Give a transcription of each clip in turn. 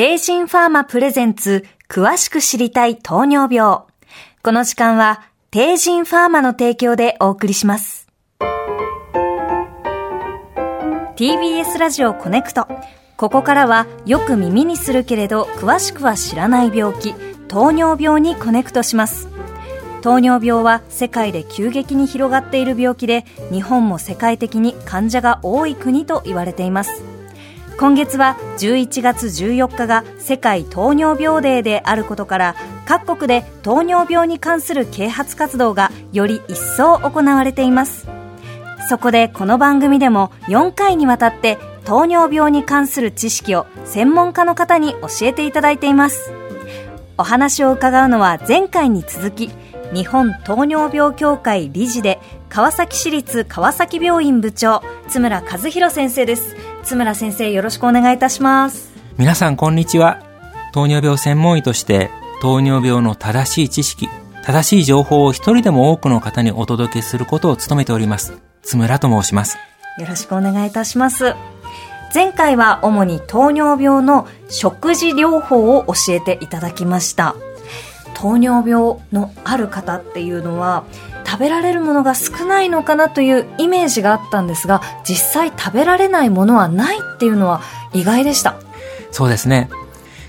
帝人ファーマプレゼンツ詳しく知りたい糖尿病。この時間は帝人ファーマの提供でお送りします。TBS ラジオコネクト。ここからはよく耳にするけれど詳しくは知らない病気、糖尿病にコネクトします。糖尿病は世界で急激に広がっている病気で日本も世界的に患者が多い国と言われています今月は11月14日が世界糖尿病デーであることから各国で糖尿病に関する啓発活動がより一層行われています。そこでこの番組でも4回にわたって糖尿病に関する知識を専門家の方に教えていただいています。お話を伺うのは前回に続き日本糖尿病協会理事で川崎市立川崎病院部長津村和弘先生です。津村先生よろしくお願いいたします。皆さんこんにちは。糖尿病専門医として糖尿病の正しい知識正しい情報を一人でも多くの方にお届けすることを務めております津村と申します。よろしくお願いいたします。前回は主に糖尿病の食事療法を教えていただきました。糖尿病のある方っていうのは食べられるものが少ないのかなというイメージがあったんですが実際食べられないものはないっていうのは意外でした。そうですね。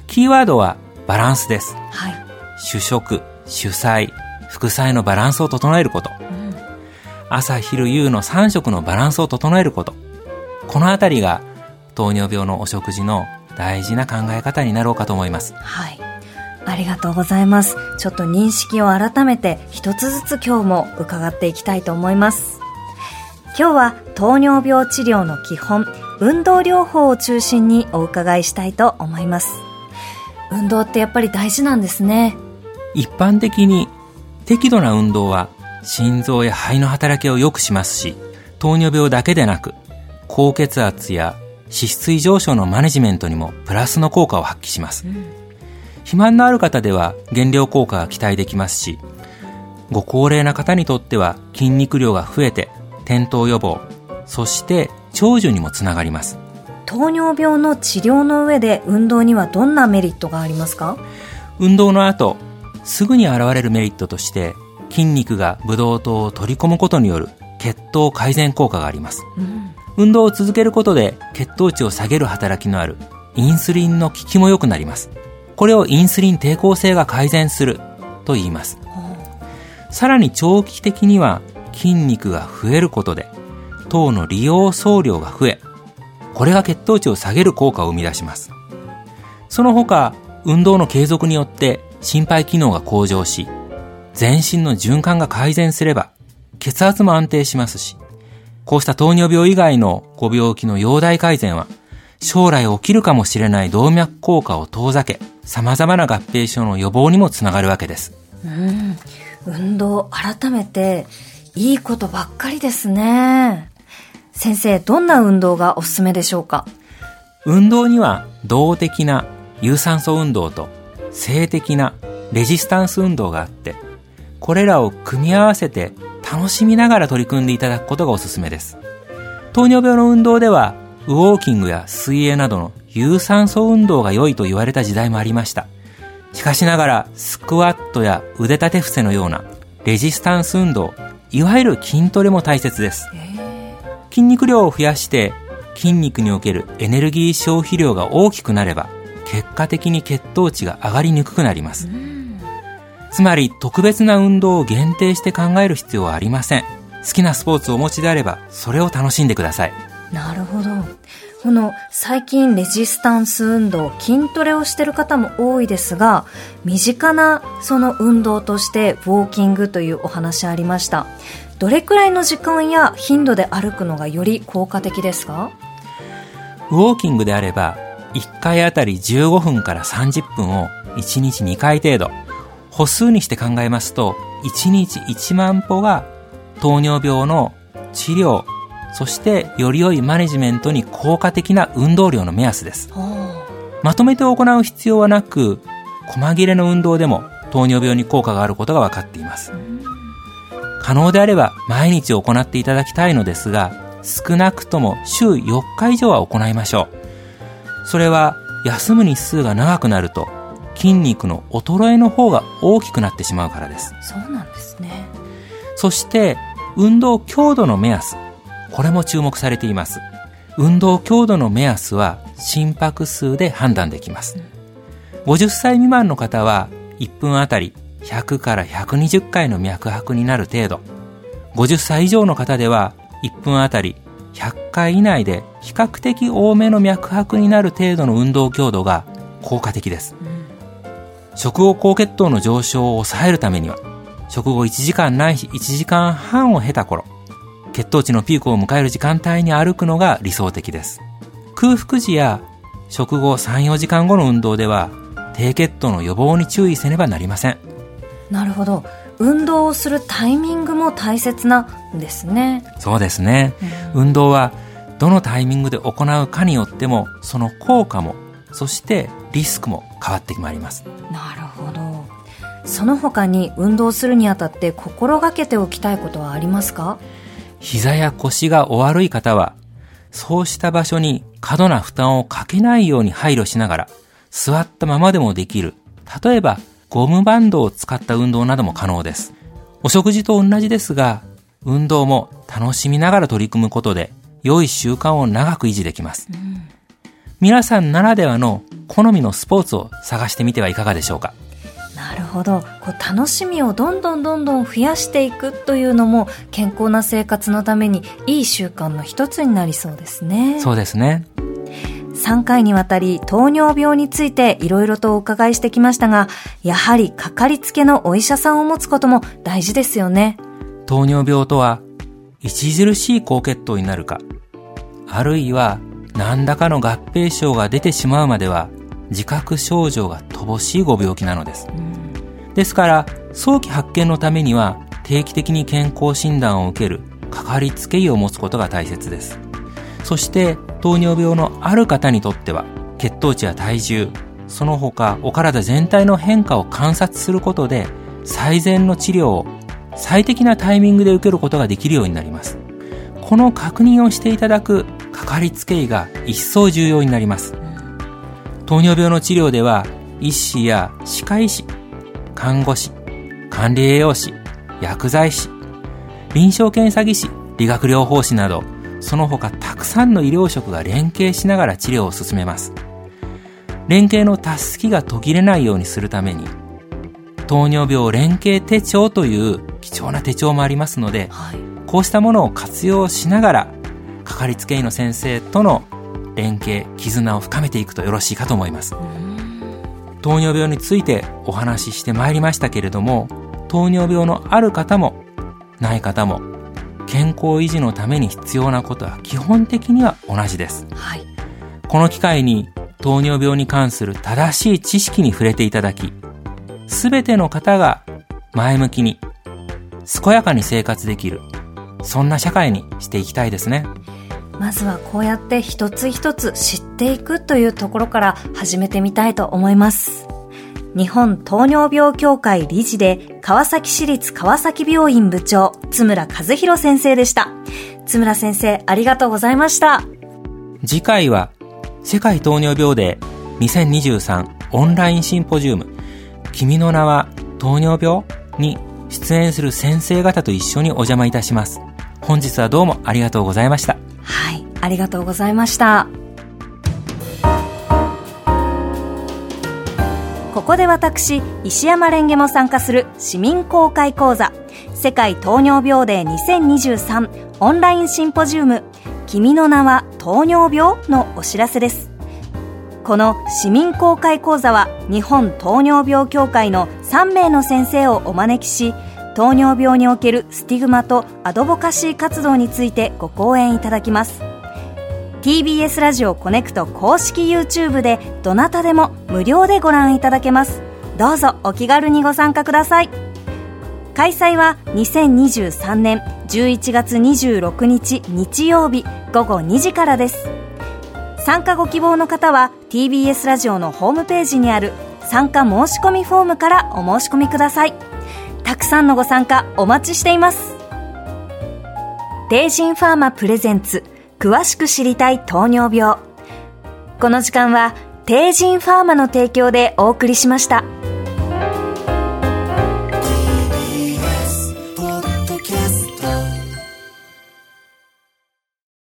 キーワードはバランスです、はい、主食主菜副菜のバランスを整えること、うん、朝昼夕の3食のバランスを整えること。このあたりが糖尿病のお食事の大事な考え方になろうかと思います。はいありがとうございます。ちょっと認識を改めて一つずつ今日も伺っていきたいと思います。今日は糖尿病治療の基本、運動療法を中心にお伺いしたいと思います。運動ってやっぱり大事なんですね。一般的に適度な運動は心臓や肺の働きを良くしますし、糖尿病だけでなく、高血圧や脂質異常症のマネジメントにもプラスの効果を発揮します。うん肥満のある方では減量効果が期待できますし、ご高齢な方にとっては筋肉量が増えて転倒予防、そして長寿にもつながります。糖尿病の治療の上で運動にはどんなメリットがありますか？運動の後、すぐに現れるメリットとして、筋肉がブドウ糖を取り込むことによる血糖改善効果があります。うん、運動を続けることで血糖値を下げる働きのあるインスリンの効きも良くなります。これをインスリン抵抗性が改善すると言います。さらに長期的には筋肉が増えることで糖の利用総量が増え、これが血糖値を下げる効果を生み出します。その他、運動の継続によって心肺機能が向上し、全身の循環が改善すれば血圧も安定しますし、こうした糖尿病以外のご病気の容体改善は将来起きるかもしれない動脈硬化を遠ざけ、様々な合併症の予防にもつながるわけです。うん。運動、改めて、いいことばっかりですね。先生、どんな運動がおすすめでしょうか？運動には動的な有酸素運動と静的なレジスタンス運動があって、これらを組み合わせて楽しみながら取り組んでいただくことがおすすめです。糖尿病の運動では、ウォーキングや水泳などの有酸素運動が良いと言われた時代もありました。しかしながら、スクワットや腕立て伏せのようなレジスタンス運動、いわゆる筋トレも大切です。筋肉量を増やして筋肉におけるエネルギー消費量が大きくなれば、結果的に血糖値が上がりにくくなります。つまり、特別な運動を限定して考える必要はありません。好きなスポーツをお持ちであれば、それを楽しんでください。なるほど。この最近レジスタンス運動、筋トレをしてる方も多いですが、身近なその運動としてウォーキングというお話ありました。どれくらいの時間や頻度で歩くのがより効果的ですか？ウォーキングであれば、1回あたり15分から30分を1日2回程度、歩数にして考えますと、1日1万歩が糖尿病の治療、そしてより良いマネジメントに効果的な運動量の目安です。まとめて行う必要はなく、細切れの運動でも糖尿病に効果があることが分かっています。可能であれば毎日行っていただきたいのですが、少なくとも週4日以上は行いましょう。それは休む日数が長くなると筋肉の衰えの方が大きくなってしまうからですそうなんですねそして運動強度の目安これも注目されています。運動強度の目安は心拍数で判断できます、50歳未満の方は1分あたり100から120回の脈拍になる程度。50歳以上の方では1分あたり100回以内で比較的多めの脈拍になる程度の運動強度が効果的です、食後高血糖の上昇を抑えるためには食後1時間ないし1時間半を経た頃血糖値のピークを迎える時間帯に歩くのが理想的です。空腹時や食後3、4時間後の運動では低血糖の予防に注意せねばなりません。なるほど。運動をするタイミングも大切なんですね。そうですね、うん、運動はどのタイミングで行うかによってもその効果もそしてリスクも変わってまいります。なるほど。その他に運動するにあたって心がけておきたいことはありますか？膝や腰がお悪い方はそうした場所に過度な負担をかけないように配慮しながら座ったままでもできる例えばゴムバンドを使った運動なども可能です。お食事と同じですが、運動も楽しみながら取り組むことで、良い習慣を長く維持できます。うん、皆さんならではの好みのスポーツを探してみてはいかがでしょうか？なるほどこう楽しみをどんどんどんどん増やしていくというのも健康な生活のためにいい習慣の一つになりそうですねそうですね3回にわたり糖尿病についていろいろとお伺いしてきましたが、やはりかかりつけのお医者さんを持つことも大事ですよね。糖尿病とは、著しい高血糖になるか、あるいは何らかの合併症が出てしまうまでは、自覚症状が乏しいご病気なのです。ですから、早期発見のためには、定期的に健康診断を受けるかかりつけ医を持つことが大切です。そして糖尿病のある方にとっては血糖値や体重その他お体全体の変化を観察することで最善の治療を最適なタイミングで受けることができるようになりますこの確認をしていただくかかりつけ医が一層重要になります糖尿病の治療では医師や歯科医師看護師管理栄養士薬剤師臨床検査技師理学療法士などその他たくさんの医療職が連携しながら治療を進めます。連携の助けが途切れないようにするために、糖尿病連携手帳という貴重な手帳もありますので、はい、こうしたものを活用しながら、かかりつけ医の先生との連携、絆を深めていくとよろしいかと思います。糖尿病についてお話ししてまいりましたけれども、糖尿病のある方も、ない方も、健康維持のために必要なことは基本的には同じです。はい、この機会に糖尿病に関する正しい知識に触れていただき、すべての方が前向きに、健やかに生活できる、そんな社会にしていきたいですね。まずはこうやって一つ一つ知っていくというところから始めてみたいと思います。日本糖尿病協会理事で川崎市立川崎病院部長津村和弘先生でした。津村先生ありがとうございました。次回は世界糖尿病デー2023オンラインシンポジウム。君の名は糖尿病に出演する先生方と一緒にお邪魔いたします。本日はどうもありがとうございました。ありがとうございましたここで私、石山蓮華も参加する市民公開講座、世界糖尿病デー2023オンラインシンポジウム、君の名は糖尿病のお知らせです。この市民公開講座は日本糖尿病協会の3名の先生をお招きし、糖尿病におけるスティグマとアドボカシー活動についてご講演いただきます。TBS ラジオコネクト公式 YouTube でどなたでも無料でご覧いただけます。どうぞお気軽にご参加ください。開催は2023年11月26日日曜日午後2時からです。参加ご希望の方は TBS ラジオのホームページにある参加申し込みフォームからお申し込みください。たくさんのご参加お待ちしています。デイジンファーマプレゼンツ詳しく知りたい糖尿病この時間は帝人ファーマの提供でお送りしました。